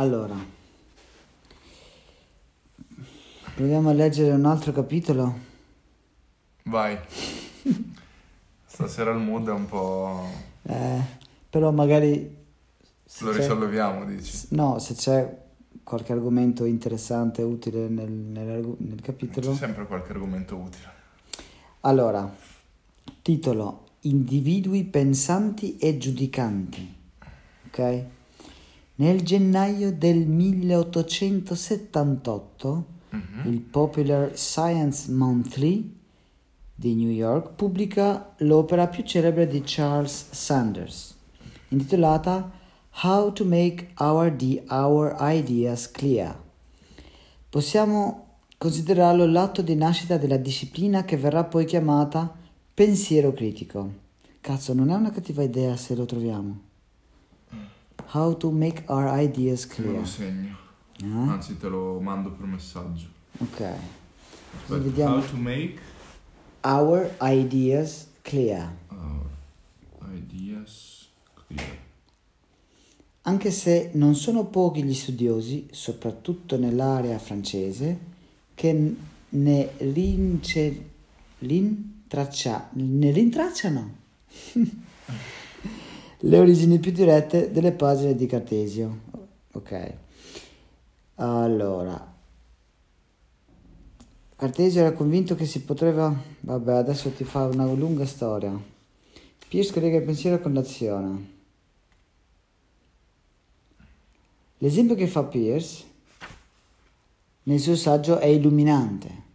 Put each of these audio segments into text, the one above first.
Allora, proviamo a leggere un altro capitolo. Vai. Stasera il mood è un po'... Eh, però magari... Lo risolleviamo, dici? No, se c'è qualche argomento interessante utile nel, nel- nel capitolo. C'è sempre qualche argomento utile. Allora, titolo Individui pensanti e giudicanti. Ok? Nel gennaio del 1878 Mhm. il Popular Science Monthly di New York pubblica l'opera più celebre di Charles Sanders, intitolata How to Make Our, di- Our Ideas Clear. Possiamo considerarlo l'atto di nascita della disciplina che verrà poi chiamata pensiero critico. Cazzo, non è una cattiva idea se lo troviamo. How to make our ideas clear. lo segno. Eh? Anzi, te lo mando per messaggio. Ok. Aspetta, vediamo. How to make Our ideas clear. our ideas clear. Anche se non sono pochi gli studiosi, soprattutto nell'area francese, che ne, rince, rintraccia, ne rintracciano le origini più dirette delle pagine di Cartesio. Ok. Allora, Cartesio era convinto che si poteva... Vabbè, adesso ti fa una lunga storia. Pierce collega il pensiero con l'azione. L'esempio che fa Pierce nel suo saggio è illuminante.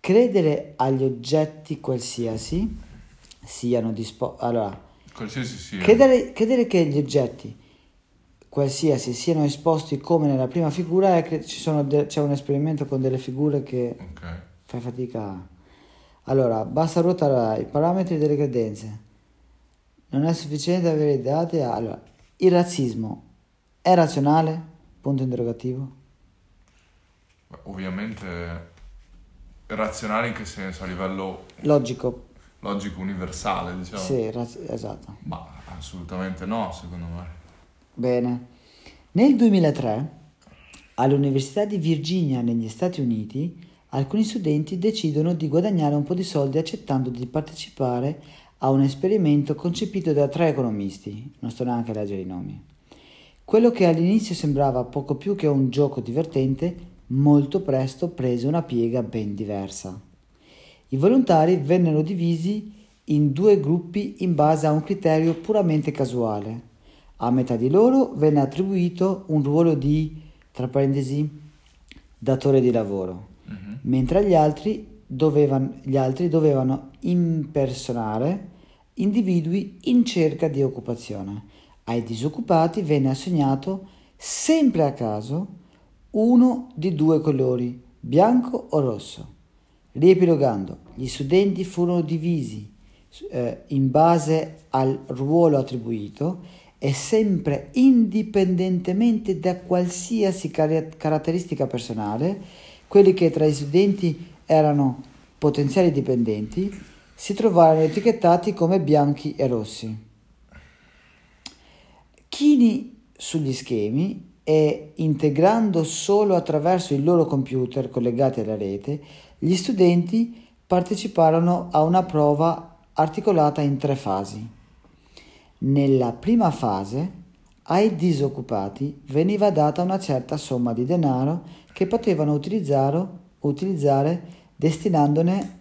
Credere agli oggetti qualsiasi siano disposti... Allora, Qualsiasi sia. credere, credere che gli oggetti qualsiasi siano esposti come nella prima figura è sono de- c'è un esperimento con delle figure che Ok. fai fatica a... Allora, basta ruotare i parametri delle credenze. Non è sufficiente avere i dati. a- Allora, il razzismo è razionale? Punto interrogativo. Beh, Ovviamente razionale in che senso? A livello Logico. Logico universale, diciamo. Sì, raz- esatto. Ma assolutamente no, secondo me. Bene. Nel 2003, all'Università di Virginia negli Stati Uniti, alcuni studenti decidono di guadagnare un po' di soldi accettando di partecipare a un esperimento concepito da tre economisti, non sto neanche a leggere i nomi. Quello che all'inizio sembrava poco più che un gioco divertente, molto presto prese una piega ben diversa. I volontari vennero divisi in due gruppi in base a un criterio puramente casuale. A metà di loro venne attribuito un ruolo di, tra parentesi, datore di lavoro, Mhm. mentre agli altri dovevano, gli altri dovevano impersonare individui in cerca di occupazione. Ai disoccupati venne assegnato sempre a caso uno di due colori, bianco o rosso. Riepilogando, gli studenti furono divisi eh, in base al ruolo attribuito e sempre indipendentemente da qualsiasi car- caratteristica personale, quelli che tra i studenti erano potenziali dipendenti si trovarono etichettati come bianchi e rossi. Chini sugli schemi e integrando solo attraverso il loro computer collegati alla rete, gli studenti parteciparono a una prova articolata in tre fasi. Nella prima fase ai disoccupati veniva data una certa somma di denaro che potevano utilizzare, utilizzare destinandone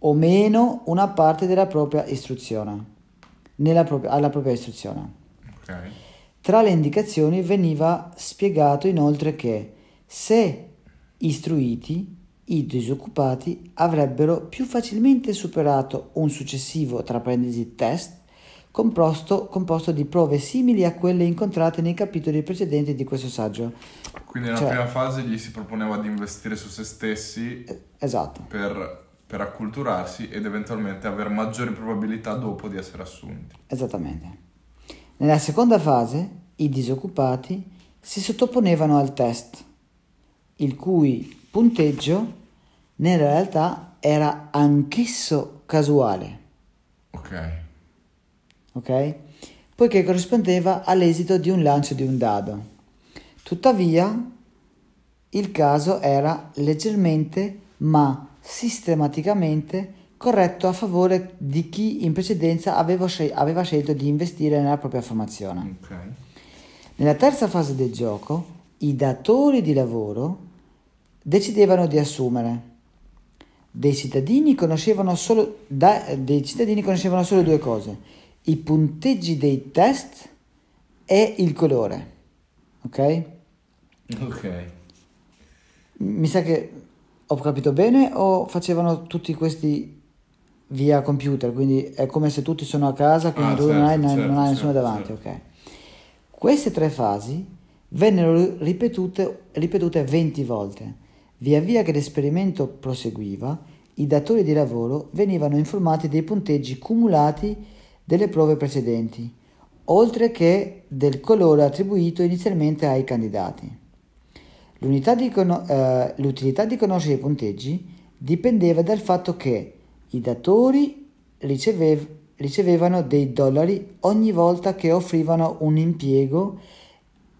o meno una parte della propria istruzione, propria- alla propria istruzione. Ok. Tra le indicazioni veniva spiegato inoltre che se istruiti, i disoccupati avrebbero più facilmente superato un successivo, tra parentesi, test composto, composto di prove simili a quelle incontrate nei capitoli precedenti di questo saggio. Quindi nella Cioè- prima fase gli si proponeva di investire su se stessi Eh, Esatto, per, per acculturarsi ed eventualmente avere maggiori probabilità dopo di essere assunti. esattamente. Nella seconda fase i disoccupati si sottoponevano al test, il cui punteggio nella realtà era anch'esso casuale. Ok. ok? poiché corrispondeva all'esito di un lancio di un dado. Tuttavia, il caso era leggermente ma sistematicamente corretto a favore di chi in precedenza aveva, scel- aveva scelto di investire nella propria formazione. Ok. Nella terza fase del gioco, i datori di lavoro decidevano di assumere. Dei cittadini conoscevano solo, da- dei cittadini conoscevano solo due cose, i punteggi dei test e il colore. Ok? Ok. Mi sa che ho capito bene o facevano tutti questi via computer, quindi è come se tutti sono a casa, quindi Ah, tu non hai, certo, non certo, hai nessuno certo, davanti, ok? Queste tre fasi vennero ripetute, ripetute 20 volte. Via via che l'esperimento proseguiva, i datori di lavoro venivano informati dei punteggi cumulati delle prove precedenti, oltre che del colore attribuito inizialmente ai candidati. Di cono- eh, l'utilità di conoscere i punteggi dipendeva dal fatto che i datori ricevev- ricevevano dei dollari ogni volta che offrivano un impiego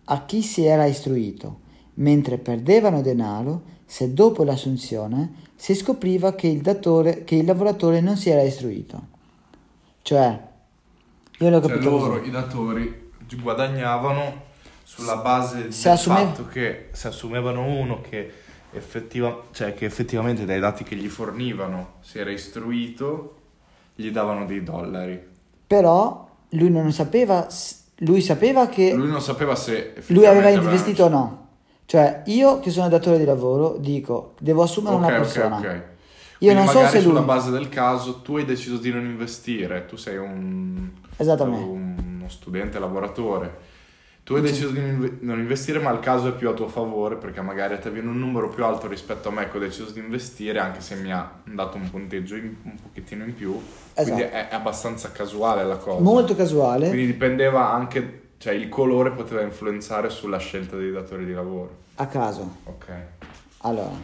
a chi si era istruito, mentre perdevano denaro se dopo l'assunzione si scopriva che il, datore, che il lavoratore non si era istruito. Cioè, io l'ho Cioè capito loro, così. i datori, guadagnavano sulla base Se del assume- fatto che se assumevano uno che, effettiva- cioè che effettivamente dai dati che gli fornivano si era istruito, gli davano dei dollari. Però lui non sapeva, lui sapeva che Lui non sapeva se lui aveva investito o no. Cioè, io che sono datore di lavoro dico, devo assumere Ok, una ok, persona. ok. Io Quindi non so se lui... sulla base del caso tu hai deciso di non investire, tu sei un, Esattamente. uno studente lavoratore. Tu hai deciso di non inve- non investire, ma il caso è più a tuo favore perché magari a te viene un numero più alto rispetto a me che ho deciso di investire, anche se mi ha dato un punteggio in- un pochettino in più. Quindi Esatto. è, è abbastanza casuale la cosa. Molto casuale. Quindi dipendeva anche, cioè il colore poteva influenzare sulla scelta dei datori di lavoro. A caso. Ok. Allora.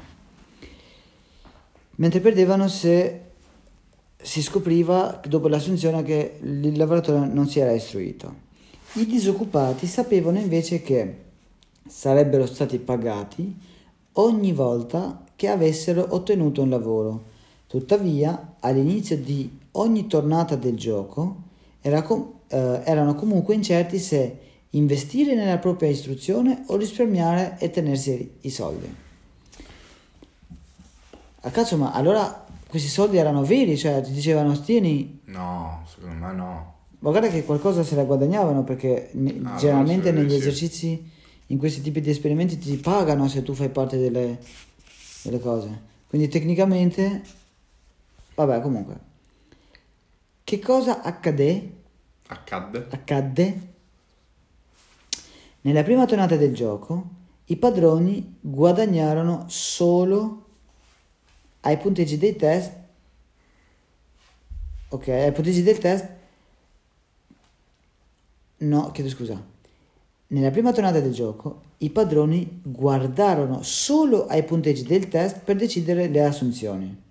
Mentre perdevano se si scopriva dopo l'assunzione che il lavoratore non si era istruito. I disoccupati sapevano invece che sarebbero stati pagati ogni volta che avessero ottenuto un lavoro. Tuttavia, all'inizio di ogni tornata del gioco era com- eh, erano comunque incerti se investire nella propria istruzione o risparmiare e tenersi i soldi. A cazzo, ma allora questi soldi erano veri, cioè ti dicevano tieni, No, secondo me no. ma guarda che qualcosa se la guadagnavano perché Ah, generalmente negli esercizi, in questi tipi di esperimenti ti pagano se tu fai parte delle, delle cose. Quindi tecnicamente, vabbè comunque, che cosa accadé? Accadde? accadde? Nella prima tornata del gioco, i padroni guadagnarono solo ai punteggi dei test. Ok, ai punteggi del test. No, chiedo scusa. Nella prima tornata del gioco, i padroni guardarono solo ai punteggi del test per decidere le assunzioni.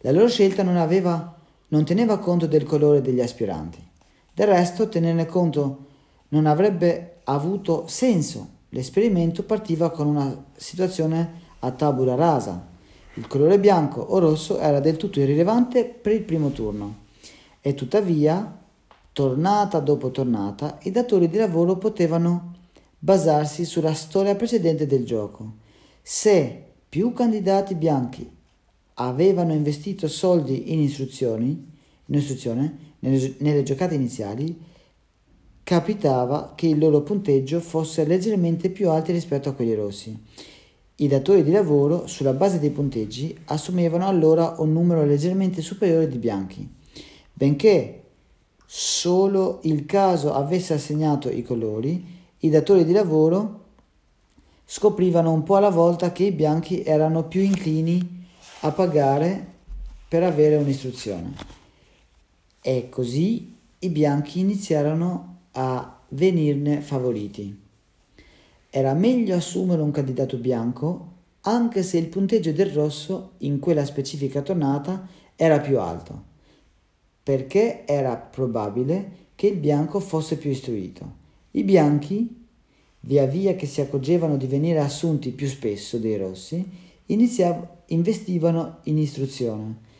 La loro scelta non, aveva, non teneva conto del colore degli aspiranti. Del resto, tenerne conto non avrebbe avuto senso. L'esperimento partiva con una situazione a tabula rasa. Il colore bianco o rosso era del tutto irrilevante per il primo turno. E tuttavia, tornata dopo tornata, i datori di lavoro potevano basarsi sulla storia precedente del gioco. Se più candidati bianchi avevano investito soldi in istruzioni, in istruzione nelle, giocate iniziali, capitava che il loro punteggio fosse leggermente più alto rispetto a quelli rossi. I datori di lavoro, sulla base dei punteggi, assumevano allora un numero leggermente superiore di bianchi. Benché solo il caso avesse assegnato i colori, i datori di lavoro scoprivano un po' alla volta che i bianchi erano più inclini a pagare per avere un'istruzione. E così i bianchi iniziarono a venirne favoriti. Era meglio assumere un candidato bianco anche se il punteggio del rosso in quella specifica tornata era più alto, perché era probabile che il bianco fosse più istruito. I bianchi, via via che si accorgevano di venire assunti più spesso dei rossi, iniziav- investivano in istruzione.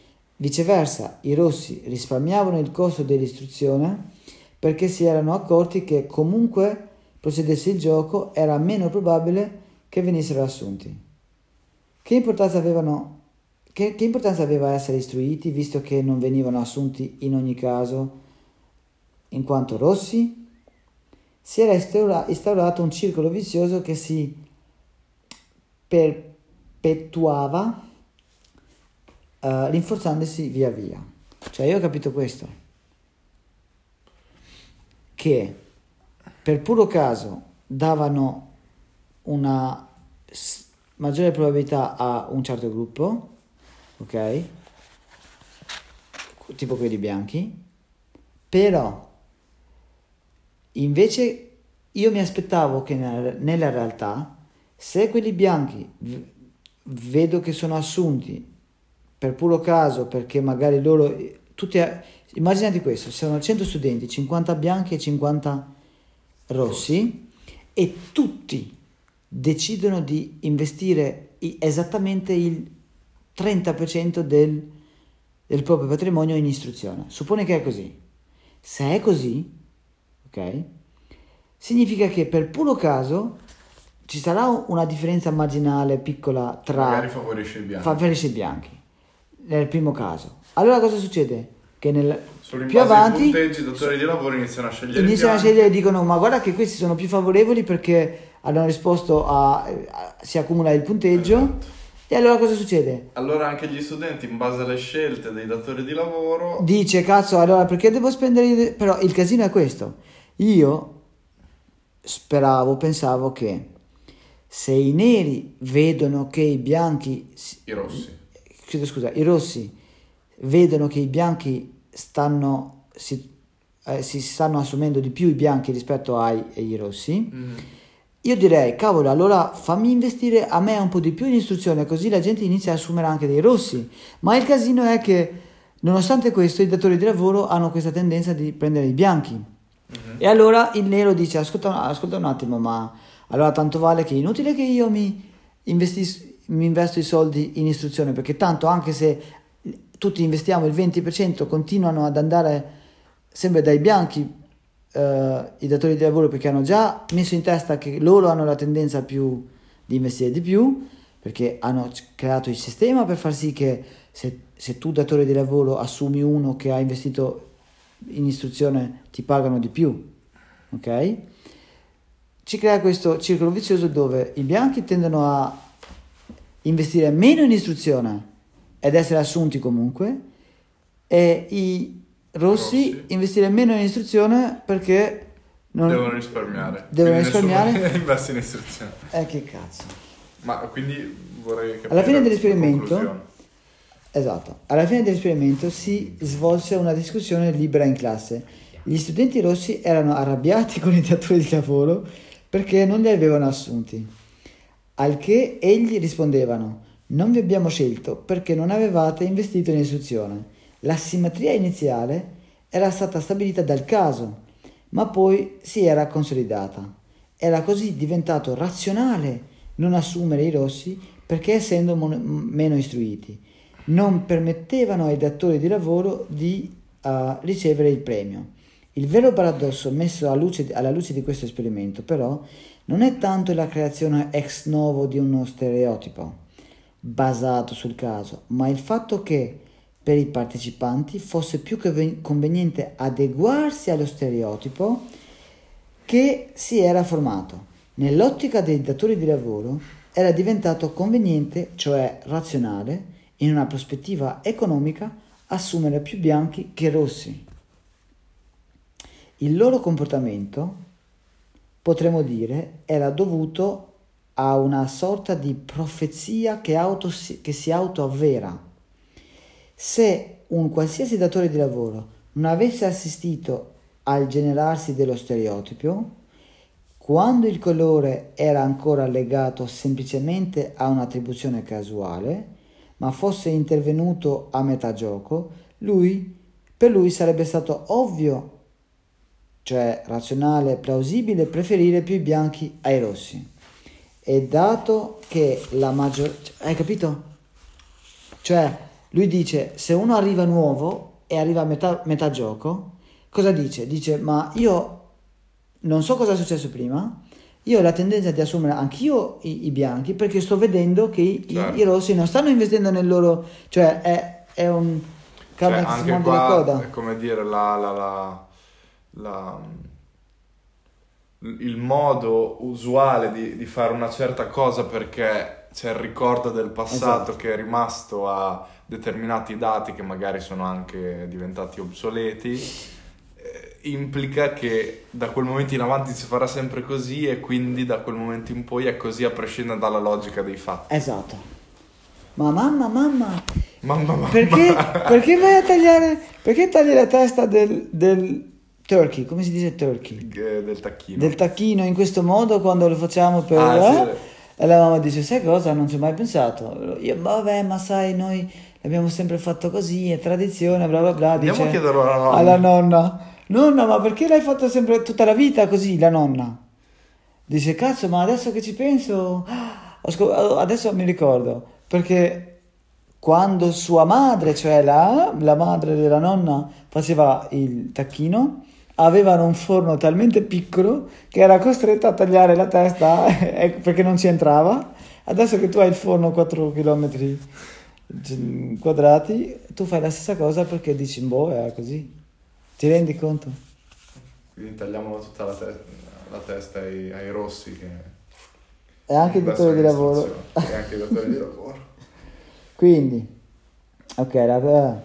Viceversa, i rossi risparmiavano il costo dell'istruzione perché si erano accorti che comunque procedesse il gioco era meno probabile che venissero assunti. Che importanza, avevano, che, che importanza aveva essere istruiti visto che non venivano assunti in ogni caso in quanto rossi? Si era instaurato un circolo vizioso che si perpetuava uh, rinforzandosi via via. Cioè io ho capito questo, che per puro caso davano una maggiore probabilità a un certo gruppo, ok? Tipo quelli bianchi, però invece io mi aspettavo che nella realtà, se quelli bianchi vedo che sono assunti per puro caso, perché magari loro, tutti, immaginate questo, sono 100 studenti, 50 bianchi e 50 rossi, e tutti decidono di investire esattamente il 30% del, del proprio patrimonio in istruzione. Suppone che è così. Se è così, ok? Significa che per puro caso ci sarà una differenza marginale piccola tra... Magari favorisce i bianchi. Favorisce i bianchi nel primo caso. Allora cosa succede? Che nel, più avanti punteggi i datori di lavoro iniziano a scegliere iniziano a scegliere e dicono ma guarda che questi sono più favorevoli perché hanno risposto a, a- si accumula il punteggio Esatto. e allora cosa succede? Allora anche gli studenti, in base alle scelte dei datori di lavoro, Dice cazzo allora perché devo spendere però il casino è questo io speravo pensavo che se i neri vedono che i bianchi i rossi. Chiedo scusa, i rossi vedono che i bianchi stanno, si, eh, si stanno assumendo di più i bianchi rispetto ai, ai rossi, Mm. io direi, cavolo, allora fammi investire a me un po' di più in istruzione, così la gente inizia a assumere anche dei rossi. Ma il casino è che, nonostante questo, i datori di lavoro hanno questa tendenza di prendere i bianchi. Mhm. E allora il nero dice, ascolta, ascolta un attimo, ma allora tanto vale che è inutile che io mi, investis- mi investo i soldi in istruzione, perché tanto anche se tutti investiamo il 20%, continuano ad andare sempre dai bianchi eh, i datori di lavoro perché hanno già messo in testa che loro hanno la tendenza più di investire di più, perché hanno creato il sistema per far sì che se, se tu datore di lavoro assumi uno che ha investito in istruzione ti pagano di più, ok? Ci crea questo circolo vizioso dove i bianchi tendono a investire meno in istruzione ed essere assunti comunque e i rossi, Rossi. investire meno in istruzione perché non... Devono risparmiare. Devono Quindi risparmiare? investe in istruzione. Eh che cazzo. Ma quindi vorrei capire Alla fine dell'esperimento-. Esatto. Alla fine dell'esperimento si svolse una discussione libera in classe. Gli studenti rossi erano arrabbiati con i datori di lavoro perché non li avevano assunti. Al che egli rispondevano: Non vi abbiamo scelto perché non avevate investito in istruzione. La simmetria iniziale era stata stabilita dal caso, ma poi si era consolidata. Era così diventato razionale non assumere i rossi perché essendo mon- meno istruiti non permettevano ai datori di lavoro di eh, ricevere il premio. Il vero paradosso messo alla luce, alla luce di questo esperimento, però, non è tanto la creazione ex novo di uno stereotipo basato sul caso, ma il fatto che per i partecipanti fosse più che ven- conveniente adeguarsi allo stereotipo che si era formato. Nell'ottica dei datori di lavoro era diventato conveniente, cioè razionale, in una prospettiva economica, assumere più bianchi che rossi. Il loro comportamento, potremmo dire, era dovuto a una sorta di profezia che, auto, che si autoavvera. Se un qualsiasi datore di lavoro non avesse assistito al generarsi dello stereotipo, quando il colore era ancora legato semplicemente a un'attribuzione casuale, ma fosse intervenuto a metà gioco, lui, per lui sarebbe stato ovvio cioè razionale, plausibile, preferire più i bianchi ai rossi. E dato che la maggior... Hai capito? Cioè, lui dice, se uno arriva nuovo e arriva a metà, metà gioco, cosa dice? Dice, ma io non so cosa è successo prima, io ho la tendenza di assumere anch'io i, i bianchi perché sto vedendo che i, certo. i, i, rossi non stanno investendo nel loro... cioè è, è un cioè, anche qua, coda. È come dire la, la, la, la il modo usuale di, di, fare una certa cosa perché c'è il ricordo del passato esatto. che è rimasto a determinati dati che magari sono anche diventati obsoleti eh, implica che da quel momento in avanti si farà sempre così e quindi da quel momento in poi è così a prescindere dalla logica dei fatti. Esatto. Ma mamma, mamma, mamma, mamma. Perché, perché vai a tagliare, perché tagli la testa del, del turkey, come si dice turkey? Del tacchino. Del tacchino in questo modo quando lo facciamo per... Ah, eh? sì. E la mamma dice, sai cosa? Non ci ho mai pensato. Io, vabbè, ma sai, noi l'abbiamo sempre fatto così, è tradizione, bla bla bla. Andiamo dice, a chiederlo alla nonna. Alla nonna. Nonna, ma perché l'hai fatto sempre tutta la vita così, la nonna? Dice, cazzo, ma adesso che ci penso... Adesso mi ricordo, perché quando sua madre, cioè la, la madre della nonna, faceva il tacchino, avevano un forno talmente piccolo che era costretta a tagliare la testa perché non ci entrava. Adesso che tu hai il forno 4 km quadrati, tu fai la stessa cosa perché dici, boh, è così. Ti rendi conto? Quindi tagliamo tutta la, te- la testa ai, ai, rossi che... E anche il datore di lavoro. E anche il datore di lavoro. Quindi, ok, la...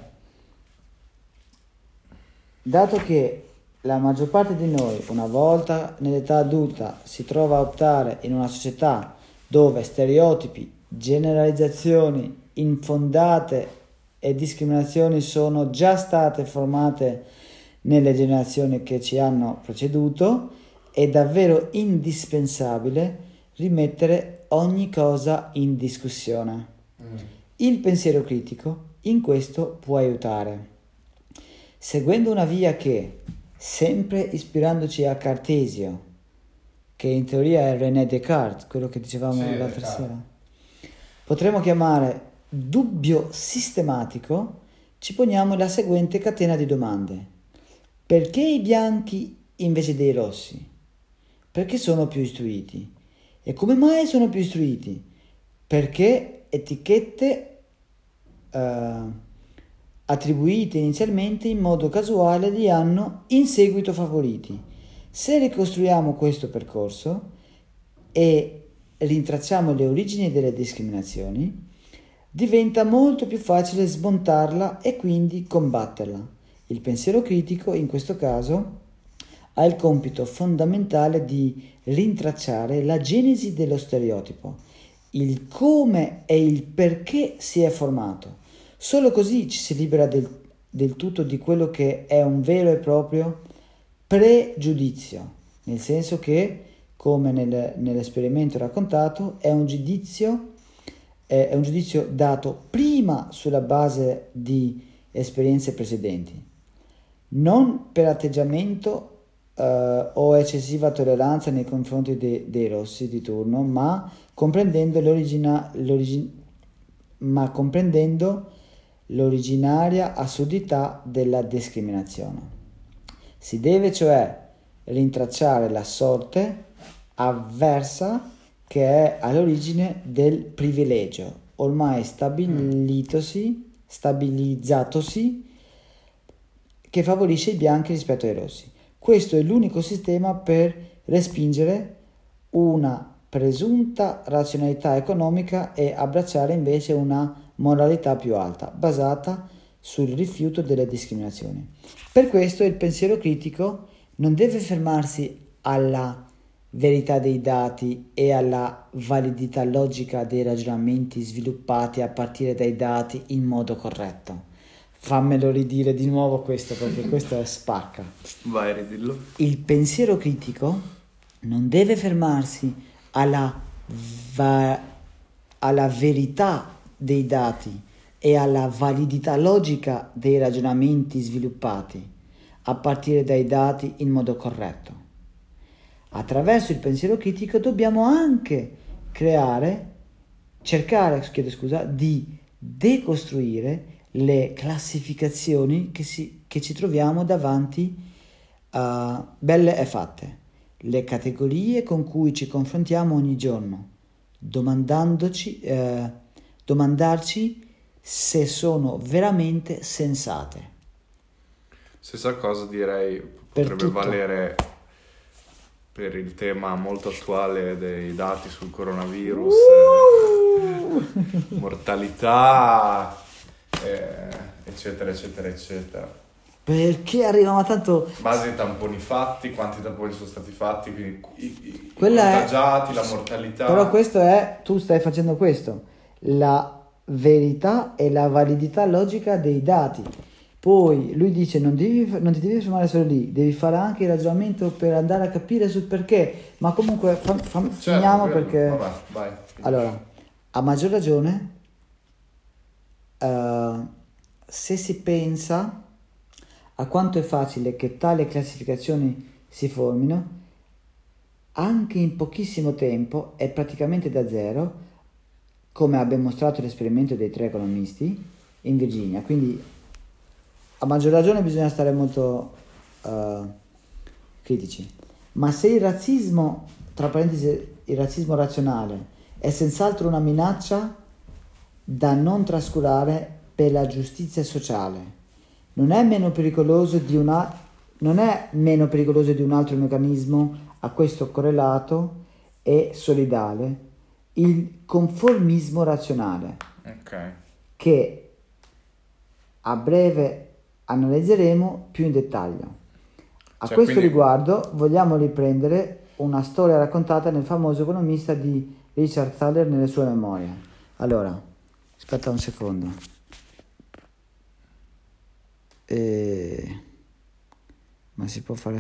dato che la maggior parte di noi, una volta nell'età adulta, si trova a optare in una società dove stereotipi, generalizzazioni infondate e discriminazioni sono già state formate nelle generazioni che ci hanno preceduto, è davvero indispensabile rimettere ogni cosa in discussione. Mm. Il pensiero critico in questo può aiutare. Seguendo una via che, sempre ispirandoci a Cartesio, che in teoria è René Descartes, quello che dicevamo sì, l'altra Descartes. sera, potremmo chiamare dubbio sistematico, ci poniamo la seguente catena di domande. Perché i bianchi invece dei rossi? Perché sono più istruiti? E come mai sono più istruiti? Perché etichette uh, attribuite inizialmente in modo casuale li hanno in seguito favoriti. Se ricostruiamo questo percorso e rintracciamo le origini delle discriminazioni, diventa molto più facile smontarla e quindi combatterla. Il pensiero critico, in questo caso, ha il compito fondamentale di rintracciare la genesi dello stereotipo, il come e il perché si è formato Solo così ci si libera del, del tutto di quello che è un vero e proprio pregiudizio, nel senso che, come nel, nell'esperimento raccontato, è un giudizio è un giudizio dato prima sulla base di esperienze precedenti, non per atteggiamento uh, o eccessiva tolleranza nei confronti de, dei rossi di turno, ma comprendendo, l'origina, l'origin, ma comprendendo l'originaria assurdità della discriminazione. Si deve cioè rintracciare la sorte avversa che è all'origine del privilegio, ormai stabilitosi, stabilizzatosi, che favorisce i bianchi rispetto ai rossi. Questo è l'unico sistema per respingere una presunta razionalità economica e abbracciare invece una moralità più alta, basata sul rifiuto delle discriminazioni. Per questo il pensiero critico non deve fermarsi alla verità dei dati e alla validità logica dei ragionamenti sviluppati a partire dai dati in modo corretto. Fammelo ridire di nuovo questo perché questo è spacca. Vai, ridillo. Il pensiero critico non deve fermarsi alla, va- alla verità dei dati e alla validità logica dei ragionamenti sviluppati, a partire dai dati in modo corretto. Attraverso il pensiero critico dobbiamo anche creare, cercare, chiedo scusa, di decostruire le classificazioni che, si, che ci troviamo davanti a belle e fatte, le categorie con cui ci confrontiamo ogni giorno, domandandoci, eh, domandarci se sono veramente sensate. Stessa cosa direi potrebbe valere per il tema molto attuale dei dati sul coronavirus, uh! mortalità, eh, eccetera, eccetera, eccetera. Perché arriviamo a tanto... Base ai tamponi fatti, quanti tamponi sono stati fatti, quindi i, i contagiati, è... la mortalità. Però questo è, tu stai facendo questo, la verità e la validità logica dei dati poi lui dice non, devi, non, ti devi fermare solo lì, devi fare anche il ragionamento per andare a capire sul perché, ma comunque fam, fam, certo, finiamo quello. perché... Vabbè, vai. Allora, a maggior ragione, uh, se si pensa a quanto è facile che tali classificazioni si formino, anche in pochissimo tempo e praticamente da zero, come ha mostrato l'esperimento dei tre economisti in Virginia. Quindi a maggior ragione bisogna stare molto uh, critici. Ma se il razzismo, tra parentesi il razzismo razionale, è senz'altro una minaccia da non trascurare per la giustizia sociale, non è meno pericoloso di, una, non è meno pericoloso di un altro meccanismo a questo correlato e solidale, il conformismo razionale, okay. che a breve analizzeremo più in dettaglio. A cioè, questo quindi... riguardo vogliamo riprendere una storia raccontata nel famoso economista di Richard Thaler nelle sue memorie. Allora, aspetta un secondo. E... Ma si può fare